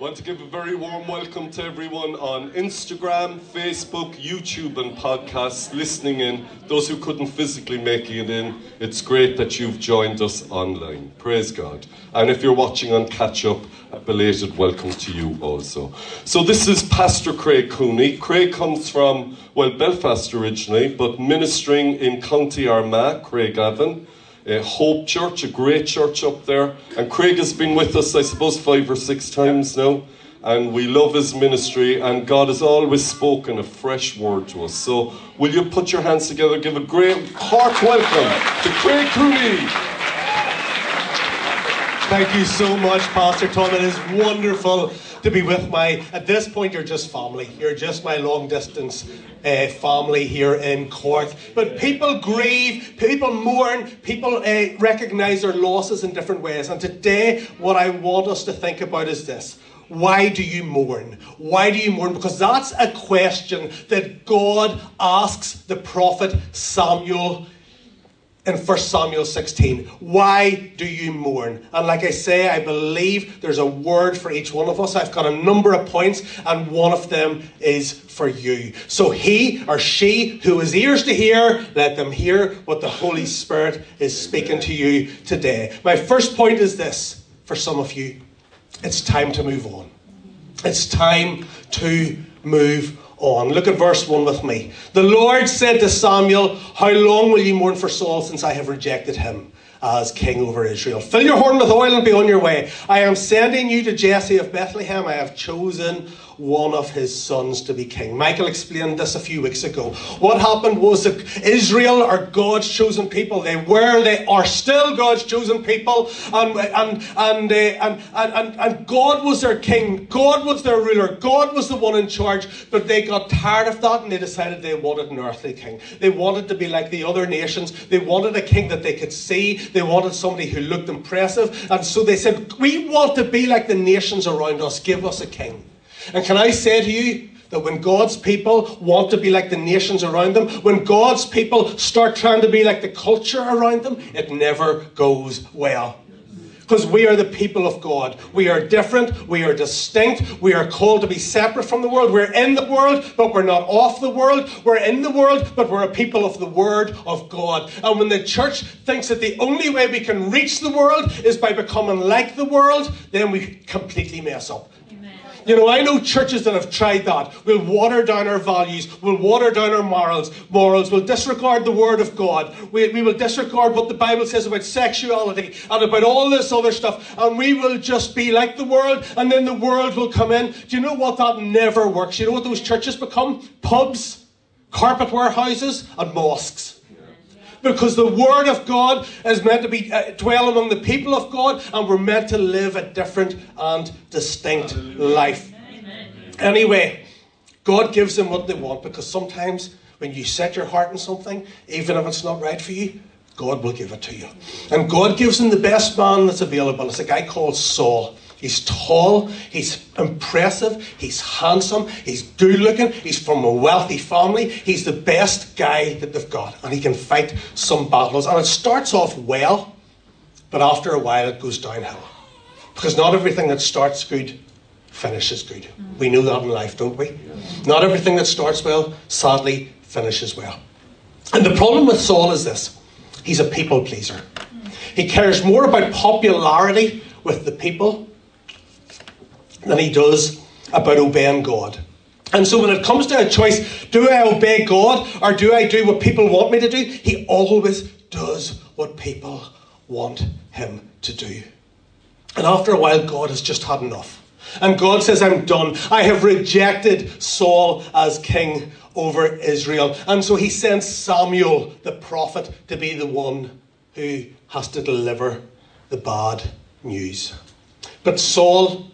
want to give a very warm welcome to everyone on Instagram, Facebook, YouTube, and podcasts listening in. Those who couldn't physically make it in, it's great that you've joined us online. Praise God. And if you're watching on catch up, a belated welcome to you also. So, this is Pastor Craig Cooney. Craig comes from, well, Belfast originally, but ministering in County Armagh, Craig Craigavon uh, Hope Church, a great church up there. And Craig has been with us, I suppose, five or six times now. And we love his ministry, and God has always spoken a fresh word to us. So, will you put your hands together, give a great heart welcome to Craig Cooney? Thank you so much, Pastor Tom. It is wonderful to be with my, at this point, you're just family. You're just my long distance uh, family here in Cork. But people grieve, people mourn, people uh, recognize their losses in different ways. And today, what I want us to think about is this. Why do you mourn? Why do you mourn? Because that's a question that God asks the prophet Samuel in 1 Samuel 16. Why do you mourn? And like I say, I believe there's a word for each one of us. I've got a number of points, and one of them is for you. So he or she who has ears to hear, let them hear what the Holy Spirit is speaking to you today. My first point is this for some of you it's time to move on. It's time to move on. Look at verse 1 with me. The Lord said to Samuel, How long will you mourn for Saul since I have rejected him? as king over Israel. Fill your horn with oil and be on your way. I am sending you to Jesse of Bethlehem. I have chosen one of his sons to be king. Michael explained this a few weeks ago. What happened was that Israel are God's chosen people. They were, they are still God's chosen people, and and and, uh, and, and, and, and God was their king. God was their ruler. God was the one in charge. But they got tired of that, and they decided they wanted an earthly king. They wanted to be like the other nations. They wanted a king that they could see. They wanted somebody who looked impressive, and so they said, "We want to be like the nations around us. Give us a king." And can I say to you that when God's people want to be like the nations around them, when God's people start trying to be like the culture around them, it never goes well. Because we are the people of God. We are different. We are distinct. We are called to be separate from the world. We're in the world, but we're not off the world. We're in the world, but we're a people of the Word of God. And when the church thinks that the only way we can reach the world is by becoming like the world, then we completely mess up. You know, I know churches that have tried that. We'll water down our values. We'll water down our morals. Morals. We'll disregard the Word of God. We, we will disregard what the Bible says about sexuality and about all this other stuff. And we will just be like the world. And then the world will come in. Do you know what? That never works. You know what those churches become? Pubs, carpet warehouses, and mosques because the Word of God is meant to be uh, dwell among the people of God, and we're meant to live a different and distinct life. Anyway, God gives them what they want because sometimes when you set your heart on something, even if it's not right for you, God will give it to you. And God gives them the best man that's available. It's a guy called Saul. He's tall, he's impressive, he's handsome, he's good looking, he's from a wealthy family, he's the best guy that they've got, and he can fight some battles. And it starts off well, but after a while it goes downhill. Because not everything that starts good finishes good. We know that in life, don't we? Not everything that starts well, sadly, finishes well. And the problem with Saul is this he's a people pleaser. He cares more about popularity with the people than he does about obeying God. And so when it comes to a choice, do I obey God or do I do what people want me to do? He always does what people want him to do. And after a while, God has just had enough. And God says, I'm done. I have rejected Saul as king over Israel. And so he sends Samuel, the prophet, to be the one who has to deliver the bad news. But Saul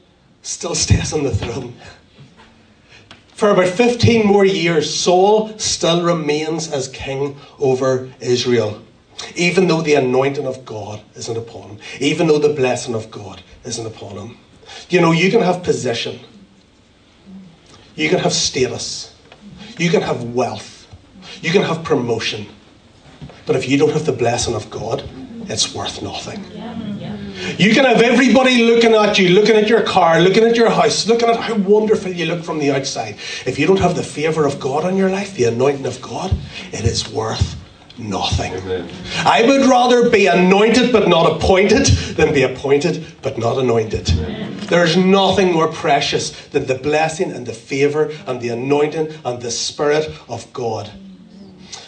still stays on the throne. For about 15 more years, Saul still remains as king over Israel, even though the anointing of God isn't upon him, even though the blessing of God isn't upon him. You know, you can have position, you can have status, you can have wealth, you can have promotion, but if you don't have the blessing of God, it's worth nothing. You can have everybody looking at you, looking at your car, looking at your house, looking at how wonderful you look from the outside. If you don't have the favour of God on your life, the anointing of God, it is worth nothing. Amen. I would rather be anointed but not appointed than be appointed but not anointed. Amen. There's nothing more precious than the blessing and the favour and the anointing and the Spirit of God.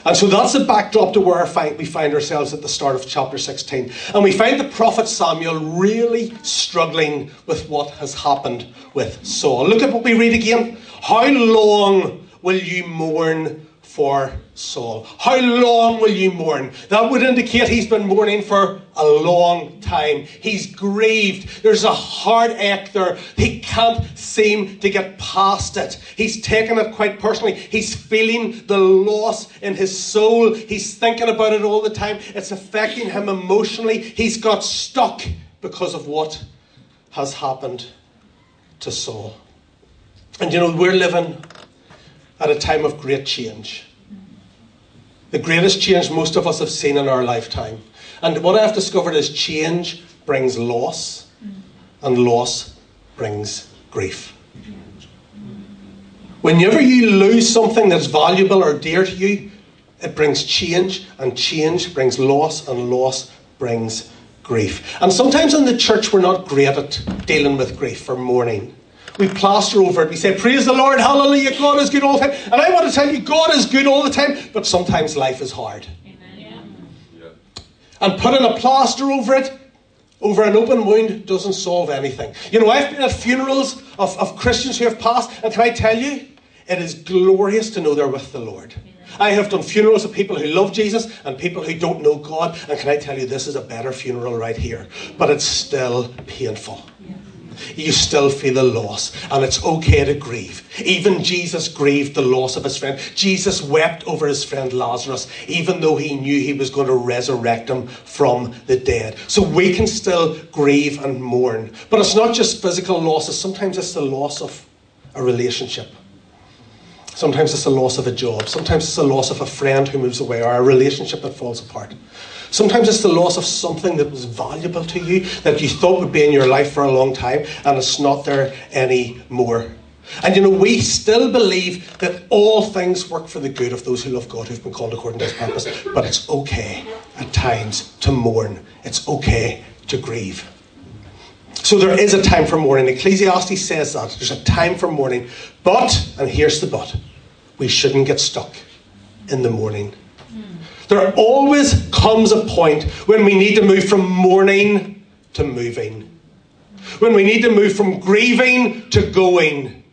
And so that's the backdrop to where we find ourselves at the start of chapter 16. And we find the prophet Samuel really struggling with what has happened with Saul. Look at what we read again. How long will you mourn for Saul. How long will you mourn? That would indicate he's been mourning for a long time. He's grieved. There's a heartache there. He can't seem to get past it. He's taken it quite personally. He's feeling the loss in his soul. He's thinking about it all the time. It's affecting him emotionally. He's got stuck because of what has happened to Saul. And you know, we're living at a time of great change the greatest change most of us have seen in our lifetime. And what I've discovered is change brings loss, and loss brings grief. Whenever you lose something that's valuable or dear to you, it brings change, and change brings loss, and loss brings grief. And sometimes in the church, we're not great at dealing with grief or mourning we plaster over it. We say, Praise the Lord, hallelujah, God is good all the time. And I want to tell you, God is good all the time, but sometimes life is hard. And putting a plaster over it, over an open wound, doesn't solve anything. You know, I've been at funerals of, of Christians who have passed, and can I tell you, it is glorious to know they're with the Lord. I have done funerals of people who love Jesus and people who don't know God, and can I tell you, this is a better funeral right here. But it's still painful you still feel a loss, and it's okay to grieve. Even Jesus grieved the loss of his friend. Jesus wept over his friend Lazarus, even though he knew he was going to resurrect him from the dead. So we can still grieve and mourn. But it's not just physical losses, sometimes it's the loss of a relationship. Sometimes it's the loss of a job. Sometimes it's the loss of a friend who moves away or a relationship that falls apart. Sometimes it's the loss of something that was valuable to you that you thought would be in your life for a long time and it's not there anymore. And you know, we still believe that all things work for the good of those who love God who've been called according to his purpose. But it's okay at times to mourn, it's okay to grieve. So there is a time for mourning. Ecclesiastes says that. There's a time for mourning. But, and here's the but, we shouldn't get stuck in the mourning there always comes a point when we need to move from mourning to moving. When we need to move from grieving to going.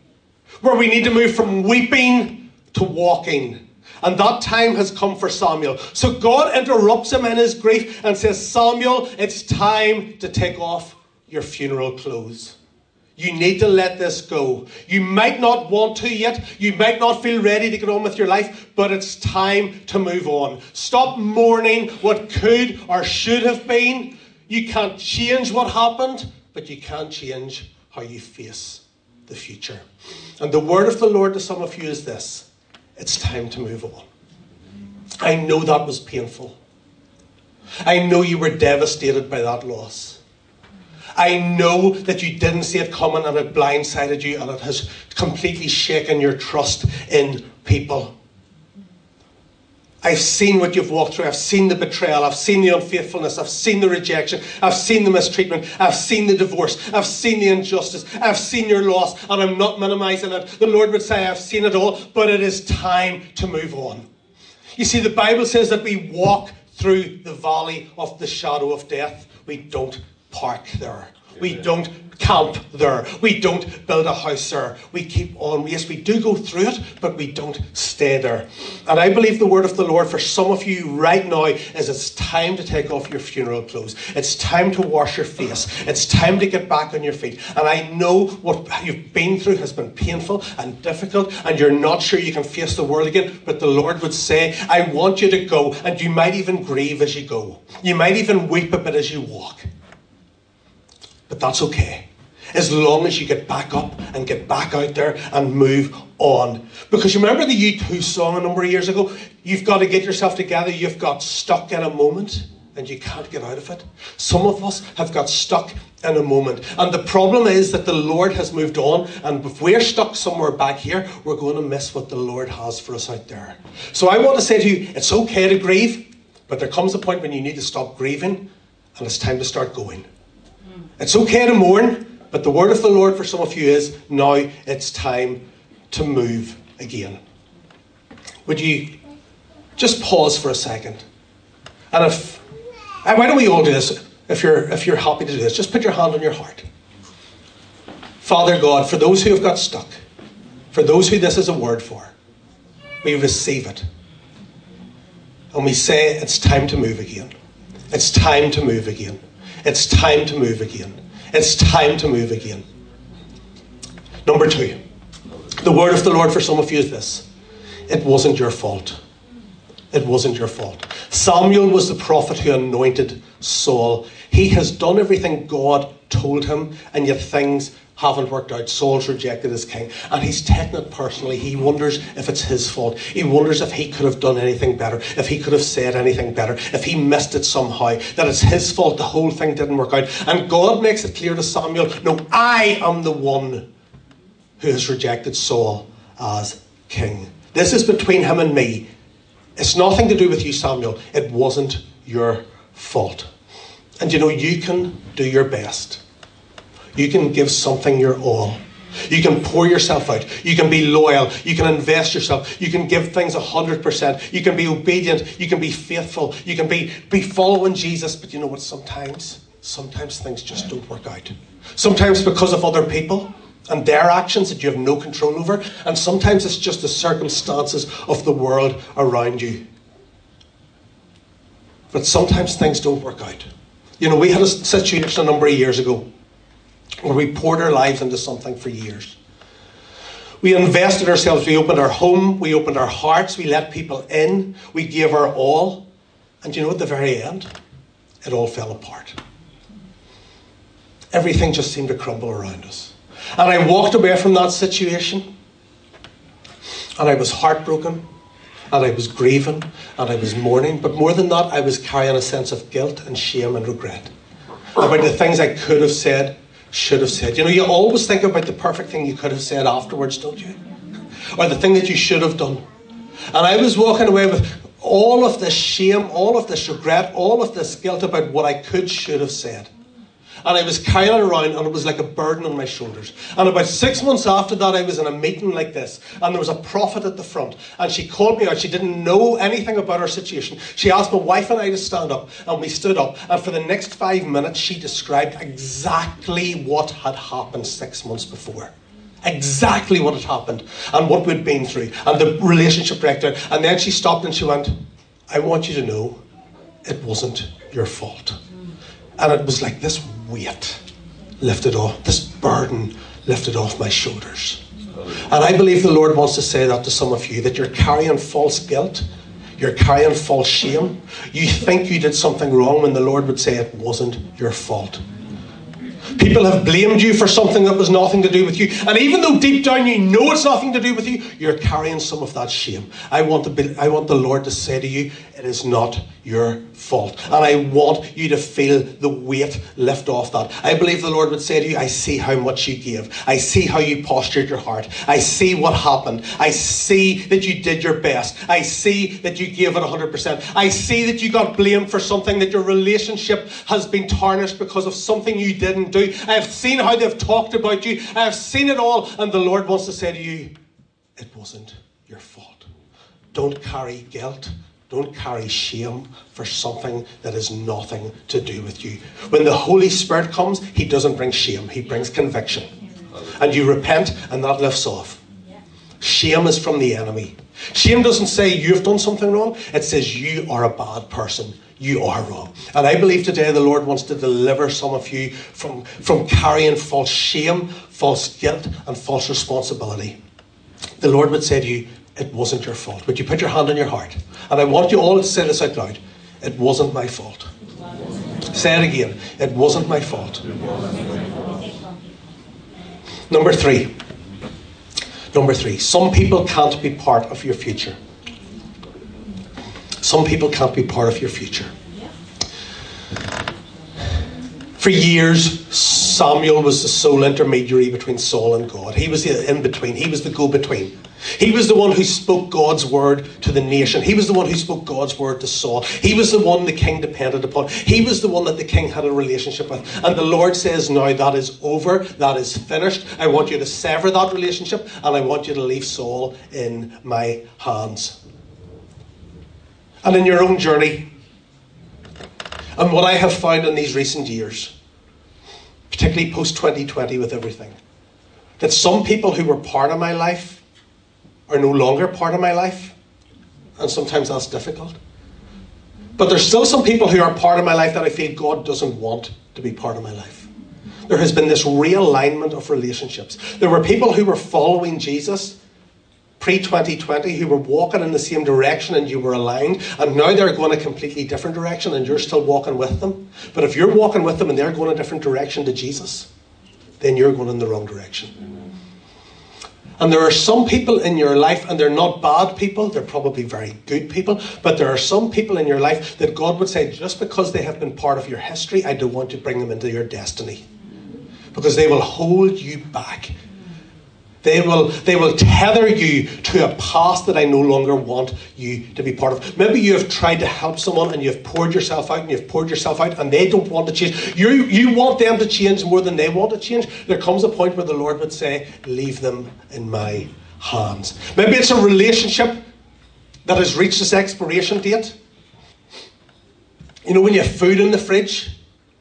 Where we need to move from weeping to walking. And that time has come for Samuel. So God interrupts him in his grief and says, Samuel, it's time to take off your funeral clothes. You need to let this go. You might not want to yet. You might not feel ready to get on with your life, but it's time to move on. Stop mourning what could or should have been. You can't change what happened, but you can change how you face the future. And the word of the Lord to some of you is this it's time to move on. I know that was painful. I know you were devastated by that loss. I know that you didn't see it coming and it blindsided you and it has completely shaken your trust in people. I've seen what you've walked through. I've seen the betrayal. I've seen the unfaithfulness. I've seen the rejection. I've seen the mistreatment. I've seen the divorce. I've seen the injustice. I've seen your loss. And I'm not minimizing it. The Lord would say, I've seen it all, but it is time to move on. You see, the Bible says that we walk through the valley of the shadow of death. We don't park there. We don't camp there. We don't build a house there. We keep on. Yes, we do go through it, but we don't stay there. And I believe the word of the Lord for some of you right now is it's time to take off your funeral clothes. It's time to wash your face. It's time to get back on your feet. And I know what you've been through has been painful and difficult, and you're not sure you can face the world again. But the Lord would say, I want you to go, and you might even grieve as you go. You might even weep a bit as you walk. But that's okay. As long as you get back up and get back out there and move on. Because you remember the U2 song a number of years ago? You've got to get yourself together, you've got stuck in a moment. and you can't get out of it. Some of us have got stuck in a moment. And the problem is that the Lord has moved on, and if we're stuck somewhere back here, we're going to miss what the Lord has for us out there. So I want to say to you it's okay to grieve, but there comes a point when you need to stop grieving, and it's time to start going. It's okay to mourn, but the word of the Lord for some of you is now it's time to move again. Would you just pause for a second? And if why don't we all do this? If you're if you're happy to do this, just put your hand on your heart. Father God, for those who have got stuck, for those who this is a word for, we receive it. And we say it's time to move again. It's time to move again. It's time to move again. It's time to move again. Number two, the word of the Lord for some of you is this it wasn't your fault. It wasn't your fault. Samuel was the prophet who anointed Saul. He has done everything God told him, and yet things haven't worked out. Saul's rejected as king, and he's taken it personally. He wonders if it's his fault. He wonders if he could have done anything better, if he could have said anything better, if he missed it somehow, that it's his fault the whole thing didn't work out. And God makes it clear to Samuel no, I am the one who has rejected Saul as king. This is between him and me. It's nothing to do with you, Samuel. It wasn't your fault. And you know, you can do your best. You can give something your all. You can pour yourself out. You can be loyal. You can invest yourself. You can give things 100%. You can be obedient. You can be faithful. You can be, be following Jesus. But you know what? Sometimes, sometimes things just don't work out. Sometimes because of other people and their actions that you have no control over. And sometimes it's just the circumstances of the world around you. But sometimes things don't work out. You know, we had a situation a number of years ago where we poured our lives into something for years. We invested ourselves, we opened our home, we opened our hearts, we let people in, we gave our all. And you know, at the very end, it all fell apart. Everything just seemed to crumble around us. And I walked away from that situation, and I was heartbroken, and I was grieving, and I was mourning. But more than that, I was carrying a sense of guilt and shame and regret about the things I could have said should have said. You know, you always think about the perfect thing you could have said afterwards, don't you? Or the thing that you should have done. And I was walking away with all of this shame, all of this regret, all of this guilt about what I could, should have said. And I was carrying it around, and it was like a burden on my shoulders. And about six months after that, I was in a meeting like this, and there was a prophet at the front. And she called me out. She didn't know anything about our situation. She asked my wife and I to stand up, and we stood up. And for the next five minutes, she described exactly what had happened six months before exactly what had happened and what we'd been through and the relationship breakdown. And then she stopped and she went, I want you to know it wasn't your fault. And it was like this weight lifted off, this burden lifted off my shoulders. And I believe the Lord wants to say that to some of you that you're carrying false guilt, you're carrying false shame. You think you did something wrong when the Lord would say it wasn't your fault. People have blamed you for something that was nothing to do with you. And even though deep down you know it's nothing to do with you, you're carrying some of that shame. I want, to be, I want the Lord to say to you, it is not your fault. And I want you to feel the weight lift off that. I believe the Lord would say to you, I see how much you gave. I see how you postured your heart. I see what happened. I see that you did your best. I see that you gave it 100%. I see that you got blamed for something, that your relationship has been tarnished because of something you didn't do. I have seen how they've talked about you. I have seen it all. And the Lord wants to say to you, it wasn't your fault. Don't carry guilt. Don't carry shame for something that is nothing to do with you. When the Holy Spirit comes, He doesn't bring shame, He brings conviction. And you repent, and that lifts off. Shame is from the enemy. Shame doesn't say you've done something wrong, it says you are a bad person. You are wrong. And I believe today the Lord wants to deliver some of you from, from carrying false shame, false guilt, and false responsibility. The Lord would say to you, It wasn't your fault. Would you put your hand on your heart? And I want you all to say this out loud. It wasn't my fault. Say it again. It wasn't my fault. Number three. Number three. Some people can't be part of your future. Some people can't be part of your future. For years, Samuel was the sole intermediary between Saul and God. He was the in between, he was the go between. He was the one who spoke God's word to the nation. He was the one who spoke God's word to Saul. He was the one the king depended upon. He was the one that the king had a relationship with. And the Lord says, Now that is over, that is finished. I want you to sever that relationship and I want you to leave Saul in my hands. And in your own journey, and what I have found in these recent years, particularly post 2020 with everything, that some people who were part of my life are no longer part of my life. And sometimes that's difficult. But there's still some people who are part of my life that I feel God doesn't want to be part of my life. There has been this realignment of relationships. There were people who were following Jesus pre 2020 who were walking in the same direction and you were aligned, and now they're going a completely different direction and you're still walking with them. But if you're walking with them and they're going a different direction to Jesus, then you're going in the wrong direction. And there are some people in your life, and they're not bad people, they're probably very good people, but there are some people in your life that God would say, just because they have been part of your history, I don't want to bring them into your destiny. Because they will hold you back they will, they will tether you to a past that I no longer want you to be part of. Maybe you have tried to help someone and you've poured yourself out and you've poured yourself out and they don't want to change. You, you want them to change more than they want to change. There comes a point where the Lord would say, Leave them in my hands. Maybe it's a relationship that has reached its expiration date. You know, when you have food in the fridge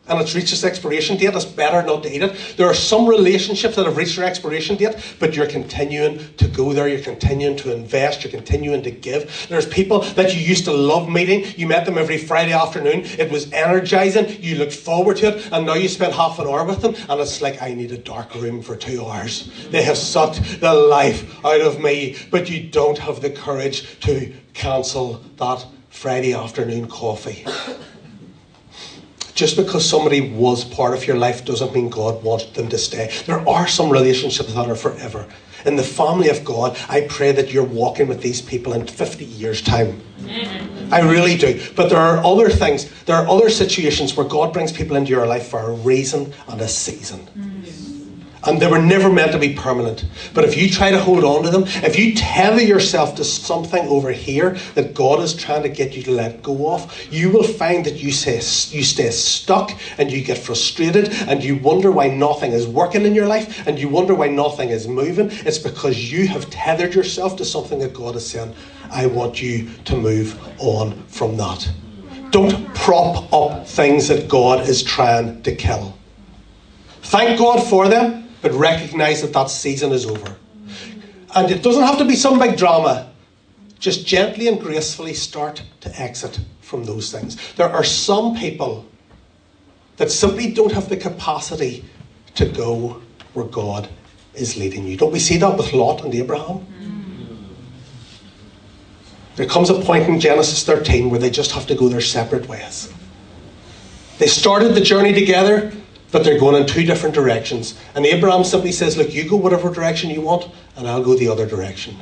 and it's reached its expiration date, it's better not to eat it. There are some relationships that have reached their expiration date, but you're continuing to go there, you're continuing to invest, you're continuing to give. There's people that you used to love meeting, you met them every Friday afternoon, it was energizing, you looked forward to it, and now you spend half an hour with them, and it's like, I need a dark room for two hours. They have sucked the life out of me, but you don't have the courage to cancel that Friday afternoon coffee. Just because somebody was part of your life doesn't mean God wanted them to stay. There are some relationships that are forever. In the family of God, I pray that you're walking with these people in 50 years' time. I really do. But there are other things, there are other situations where God brings people into your life for a reason and a season and they were never meant to be permanent. But if you try to hold on to them, if you tether yourself to something over here that God is trying to get you to let go of, you will find that you say you stay stuck and you get frustrated and you wonder why nothing is working in your life and you wonder why nothing is moving. It's because you have tethered yourself to something that God is saying, I want you to move on from that. Don't prop up things that God is trying to kill. Thank God for them but recognize that that season is over. And it doesn't have to be some big drama. Just gently and gracefully start to exit from those things. There are some people that simply don't have the capacity to go where God is leading you. Don't we see that with Lot and Abraham? There comes a point in Genesis 13 where they just have to go their separate ways. They started the journey together, but they're going in two different directions. And Abraham simply says, Look, you go whatever direction you want, and I'll go the other direction.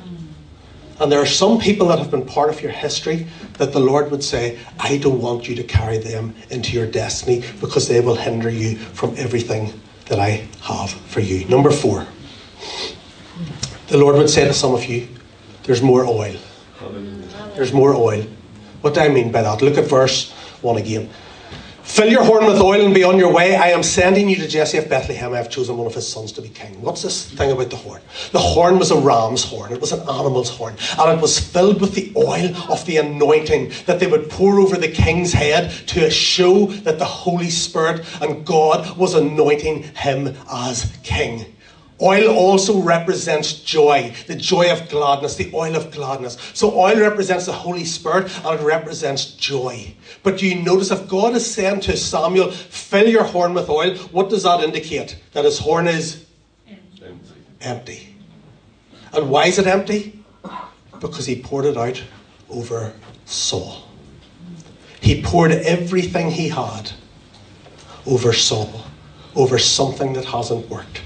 And there are some people that have been part of your history that the Lord would say, I don't want you to carry them into your destiny because they will hinder you from everything that I have for you. Number four, the Lord would say to some of you, There's more oil. There's more oil. What do I mean by that? Look at verse 1 again. Fill your horn with oil and be on your way. I am sending you to Jesse of Bethlehem. I have chosen one of his sons to be king. What's this thing about the horn? The horn was a ram's horn, it was an animal's horn, and it was filled with the oil of the anointing that they would pour over the king's head to show that the Holy Spirit and God was anointing him as king. Oil also represents joy, the joy of gladness, the oil of gladness. So oil represents the Holy Spirit and it represents joy. But do you notice if God is saying to Samuel, fill your horn with oil, what does that indicate? That his horn is empty. empty. And why is it empty? Because he poured it out over Saul. He poured everything he had over Saul, over something that hasn't worked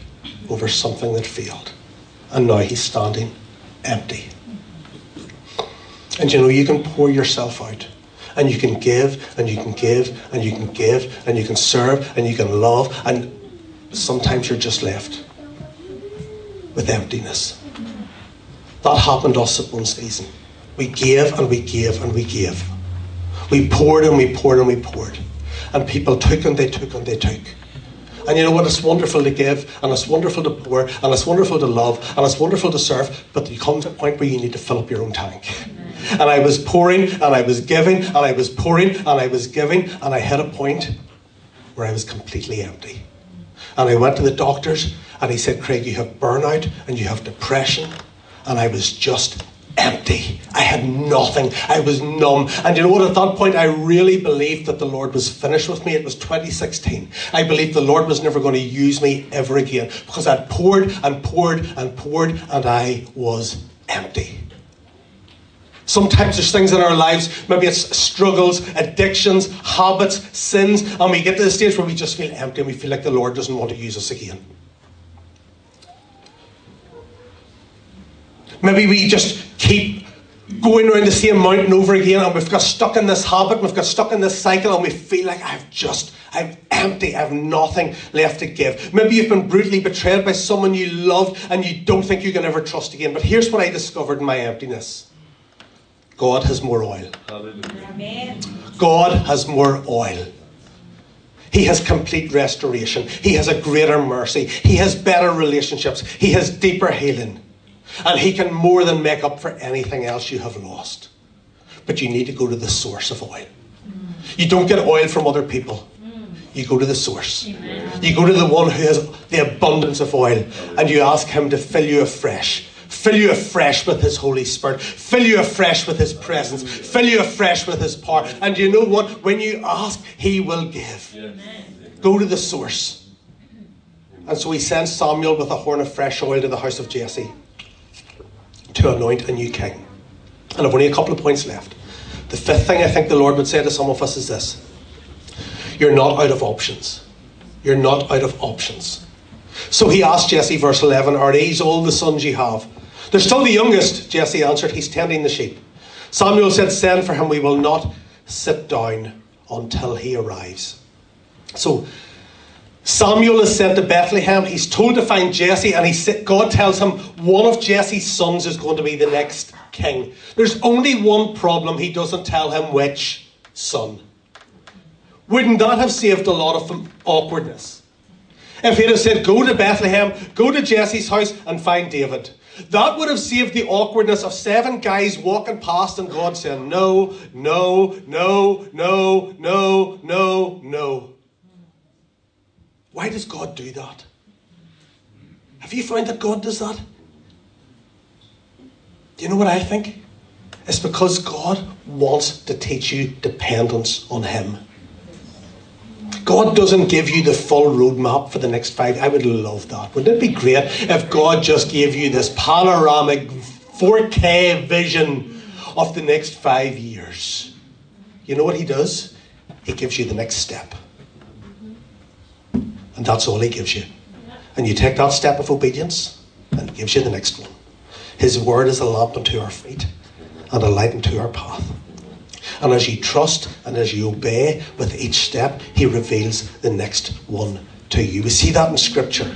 over something that failed. And now he's standing empty. And you know, you can pour yourself out And you can give, and you can give, and you can give, and you can serve, and you can love, and sometimes you're just left with emptiness. That happened to us at one season. We gave and we gave and we gave. We poured and we poured and we poured. And people took and they took and they took. And you know what? It's wonderful to give, and it's wonderful to pour, and it's wonderful to love, and it's wonderful to serve, but you come to a point where you need to fill up your own tank. And I was pouring, and I was giving, and I was pouring, and I was giving, and I hit a point where I was completely empty. And I went to the doctors, and he said, Craig, you have burnout, and you have depression. And I was just empty. I had nothing. I was numb. And you know what? At that point, I really believed that the Lord was finished with me. It was 2016. I believed the Lord was never going to use me ever again because I'd poured and poured and poured and I was empty. Sometimes there's things in our lives, maybe it's struggles, addictions, habits, sins, and we get to the stage where we just feel empty and we feel like the Lord doesn't want to use us again. Maybe we just keep going around the same mountain over again and we've got stuck in this habit, we've got stuck in this cycle, and we feel like I've just, I'm empty, I have nothing left to give. Maybe you've been brutally betrayed by someone you loved and you don't think you can ever trust again. But here's what I discovered in my emptiness God has more oil. Amen. God has more oil. He has complete restoration. He has a greater mercy. He has better relationships. He has deeper healing. And He can more than make up for anything else you have lost. But you need to go to the source of oil. You don't get oil from other people. You go to the source. You go to the one who has the abundance of oil and you ask Him to fill you afresh. Fill you afresh with His Holy Spirit. Fill you afresh with His presence. Fill you afresh with His power. And you know what? When you ask, He will give. Go to the source. And so He sends Samuel with a horn of fresh oil to the house of Jesse to anoint a new king. And I've only a couple of points left. The fifth thing I think the Lord would say to some of us is this You're not out of options. You're not out of options. So he asked Jesse, verse 11, Are these all the sons you have? They're still the youngest, Jesse answered. He's tending the sheep. Samuel said, Send for him. We will not sit down until he arrives. So Samuel is sent to Bethlehem. He's told to find Jesse, and he, God tells him one of Jesse's sons is going to be the next king. There's only one problem. He doesn't tell him which son. Wouldn't that have saved a lot of awkwardness? If he'd have said, Go to Bethlehem, go to Jesse's house, and find David. That would have saved the awkwardness of seven guys walking past and God saying, No, no, no, no, no, no, no. Why does God do that? Have you found that God does that? Do you know what I think? It's because God wants to teach you dependence on Him. God doesn't give you the full roadmap for the next five. I would love that. Wouldn't it be great if God just gave you this panoramic 4K vision of the next five years? You know what He does? He gives you the next step. And that's all He gives you. And you take that step of obedience, and He gives you the next one. His word is a lamp unto our feet and a light unto our path. And as you trust and as you obey with each step, He reveals the next one to you. We see that in Scripture.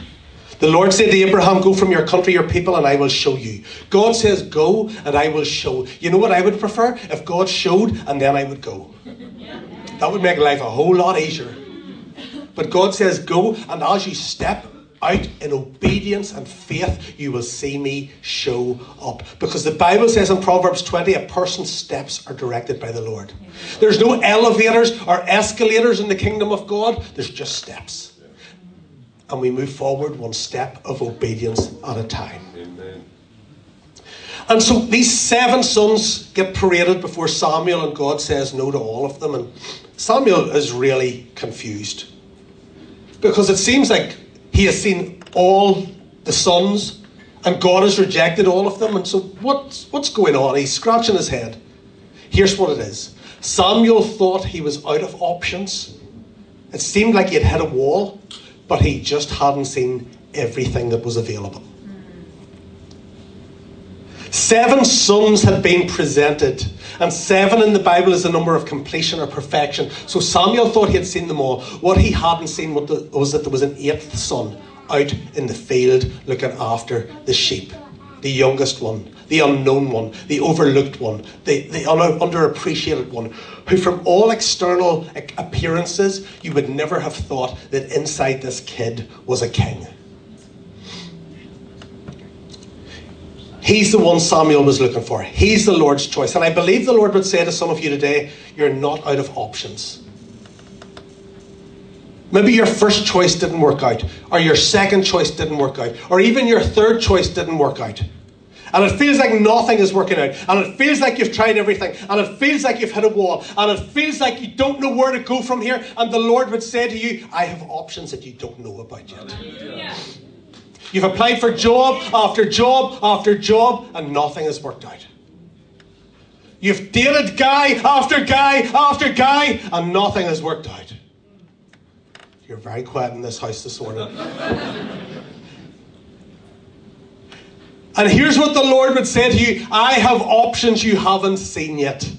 The Lord said to Abraham, Go from your country, your people, and I will show you. God says, Go, and I will show. You know what I would prefer? If God showed, and then I would go. That would make life a whole lot easier. But God says, Go, and as you step out in obedience and faith, you will see me show up. Because the Bible says in Proverbs 20, a person's steps are directed by the Lord. There's no elevators or escalators in the kingdom of God, there's just steps. And we move forward one step of obedience at a time. Amen. And so these seven sons get paraded before Samuel, and God says no to all of them. And Samuel is really confused. Because it seems like he has seen all the sons and God has rejected all of them. And so what's, what's going on? He's scratching his head. Here's what it is Samuel thought he was out of options. It seemed like he had hit a wall, but he just hadn't seen everything that was available. Seven sons had been presented. And seven in the Bible is the number of completion or perfection. So Samuel thought he had seen them all. What he hadn't seen was that there was an eighth son out in the field looking after the sheep. The youngest one, the unknown one, the overlooked one, the, the underappreciated one, who, from all external eh, appearances, you would never have thought that inside this kid was a king. He's the one Samuel was looking for. He's the Lord's choice. And I believe the Lord would say to some of you today, You're not out of options. Maybe your first choice didn't work out, or your second choice didn't work out, or even your third choice didn't work out. And it feels like nothing is working out. And it feels like you've tried everything. And it feels like you've hit a wall. And it feels like you don't know where to go from here. And the Lord would say to you, I have options that you don't know about yet. Yeah. You've applied for job after job after job, and nothing has worked out. You've dated guy after guy after guy, and nothing has worked out. You're very quiet in this house this morning. and here's what the Lord would say to you I have options you haven't seen yet.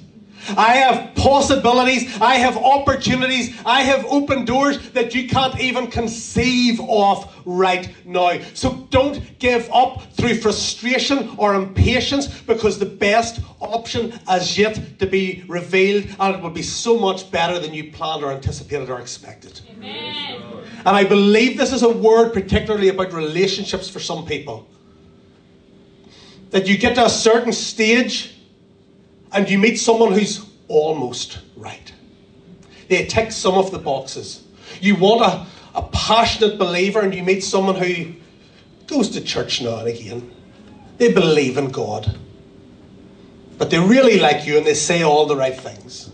I have possibilities. I have opportunities. I have open doors that you can't even conceive of right now. So don't give up through frustration or impatience because the best option is yet to be revealed and it will be so much better than you planned or anticipated or expected. Amen. And I believe this is a word particularly about relationships for some people. That you get to a certain stage and you meet someone who's almost right. They tick some of the boxes. You want a, a passionate believer, and you meet someone who goes to church now and again. They believe in God. But they really like you and they say all the right things.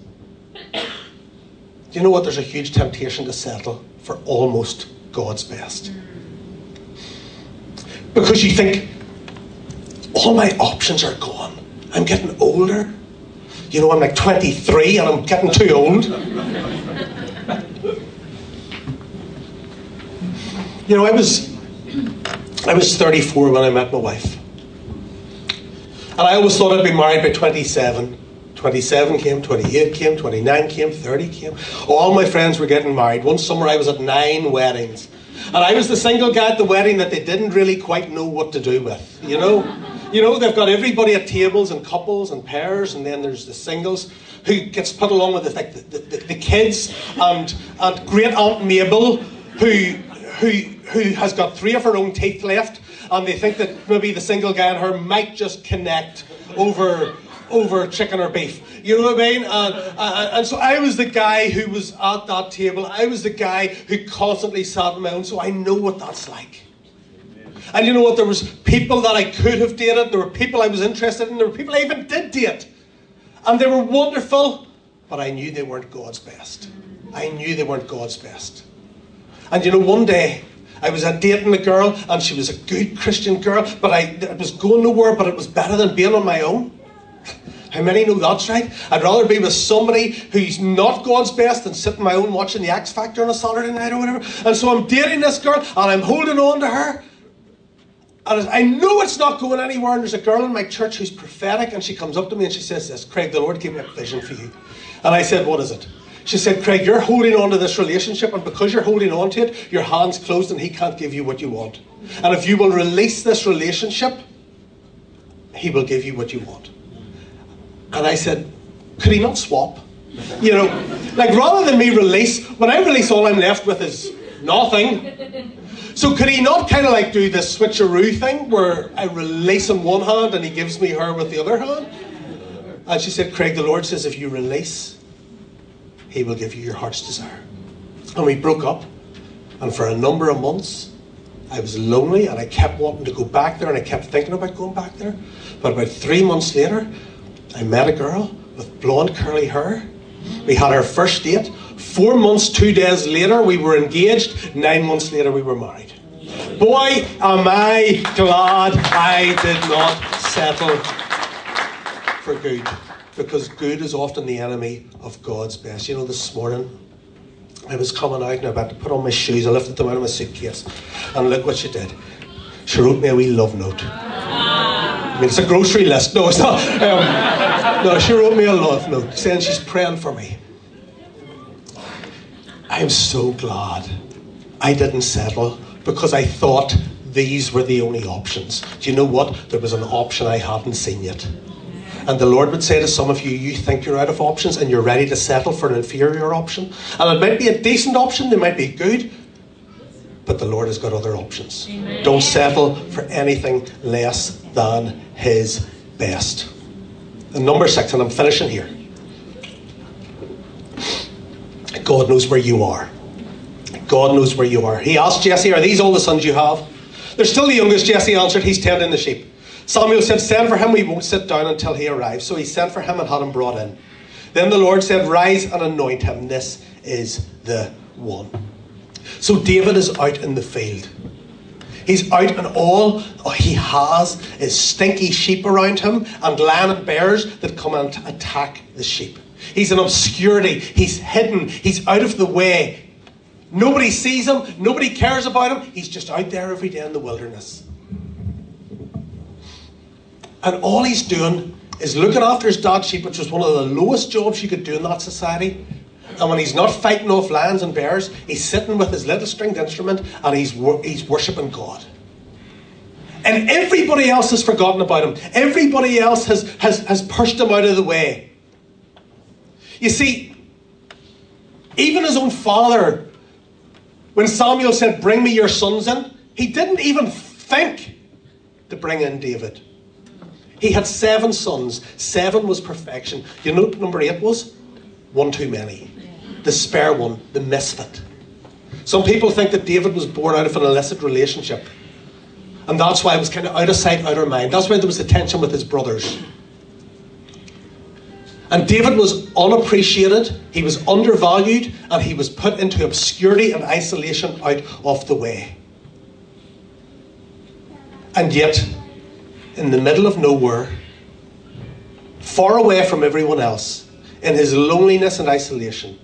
Do you know what? There's a huge temptation to settle for almost God's best. Because you think, all my options are gone. I'm getting older. You know, I'm like 23 and I'm getting too old. you know, I was I was 34 when I met my wife. And I always thought I'd be married by 27. 27 came, 28 came, 29 came, 30 came. All my friends were getting married. One summer I was at nine weddings. And I was the single guy at the wedding that they didn't really quite know what to do with, you know? You know, they've got everybody at tables and couples and pairs, and then there's the singles who gets put along with the, like, the, the, the kids and, and great Aunt Mabel who, who, who has got three of her own teeth left, and they think that maybe the single guy and her might just connect over over chicken or beef. You know what I mean? And, and, so I was the guy who was at that table. I was the guy who constantly sat on my own, so I know what that's like. And you know what? There was people that I could have dated. There were people I was interested in. There were people I even did date. And they were wonderful, but I knew they weren't God's best. I knew they weren't God's best. And you know, one day I was dating a girl, and she was a good Christian girl, but I it was going nowhere. But it was better than being on my own. How many know that's right? I'd rather be with somebody who's not God's best than sitting my own watching the X Factor on a Saturday night or whatever. And so I'm dating this girl, and I'm holding on to her, and I know it's not going anywhere. And there's a girl in my church who's prophetic, and she comes up to me and she says this Craig, the Lord gave me a vision for you. And I said, What is it? She said, Craig, you're holding on to this relationship, and because you're holding on to it, your hand's closed and he can't give you what you want. And if you will release this relationship, he will give you what you want. And I said, Could he not swap? You know, like rather than me release, when I release, all I'm left with is nothing. So could he not kind of like do this switcheroo thing where I release in one hand and he gives me her with the other hand? And she said, Craig, the Lord says if you release, he will give you your heart's desire. And we broke up. And for a number of months, I was lonely and I kept wanting to go back there and I kept thinking about going back there. But about three months later, I met a girl with blonde curly hair. We had our first date. Four months, two days later, we were engaged. Nine months later, we were married. Boy, am I glad I did not settle for good. Because good is often the enemy of God's best. You know, this morning, I was coming out and about to put on my shoes. I lifted them out of my suitcase. And look what she did. She wrote me a wee love note. I mean, it's a grocery list. No, it's not. Um, no, she wrote me a love note saying she's praying for me. I am so glad I didn't settle because I thought these were the only options. Do you know what? There was an option I hadn't seen yet. And the Lord would say to some of you, you think you're out of options and you're ready to settle for an inferior option. And it might be a decent option, they might be good, but the Lord has got other options. Amen. Don't settle for anything less than His best. And number six, and I'm finishing here. God knows where you are. God knows where you are. He asked Jesse, Are these all the sons you have? They're still the youngest, Jesse answered. He's tending the sheep. Samuel said, Send for him, we won't sit down until he arrives. So he sent for him and had him brought in. Then the Lord said, Rise and anoint him. This is the one. So David is out in the field. He's out and all he has is stinky sheep around him and lion bears that come and attack the sheep. He's in obscurity. He's hidden. He's out of the way. Nobody sees him. Nobody cares about him. He's just out there every day in the wilderness. And all he's doing is looking after his dog sheep, which was one of the lowest jobs you could do in that society. And when he's not fighting off lions and bears, he's sitting with his little stringed instrument and he's, he's worshipping God. And everybody else has forgotten about him. Everybody else has, has, has pushed him out of the way. You see, even his own father, when Samuel said, Bring me your sons in, he didn't even think to bring in David. He had seven sons. Seven was perfection. You know number eight was? One too many. The spare one, the misfit. Some people think that David was born out of an illicit relationship. And that's why it was kind of out of sight, out of mind. That's why there was a tension with his brothers. And David was unappreciated, he was undervalued, and he was put into obscurity and isolation out of the way. And yet, in the middle of nowhere, far away from everyone else, in his loneliness and isolation,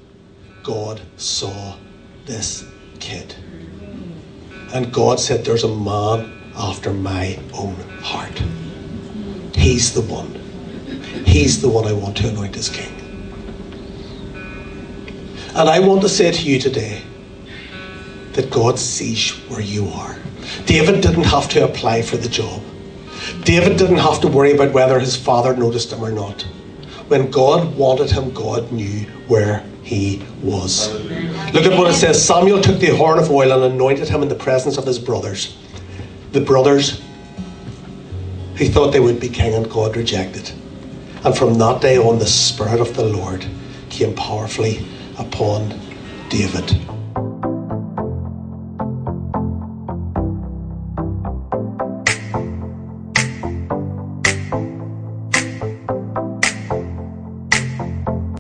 God saw this kid. And God said, There's a man after my own heart. He's the one. He's the one I want to anoint as king. And I want to say to you today that God sees where you are. David didn't have to apply for the job. David didn't have to worry about whether his father noticed him or not. When God wanted him, God knew where he was. Look at what it says Samuel took the horn of oil and anointed him in the presence of his brothers. The brothers he thought they would be king, and God rejected. And from that day on, the Spirit of the Lord came powerfully upon David.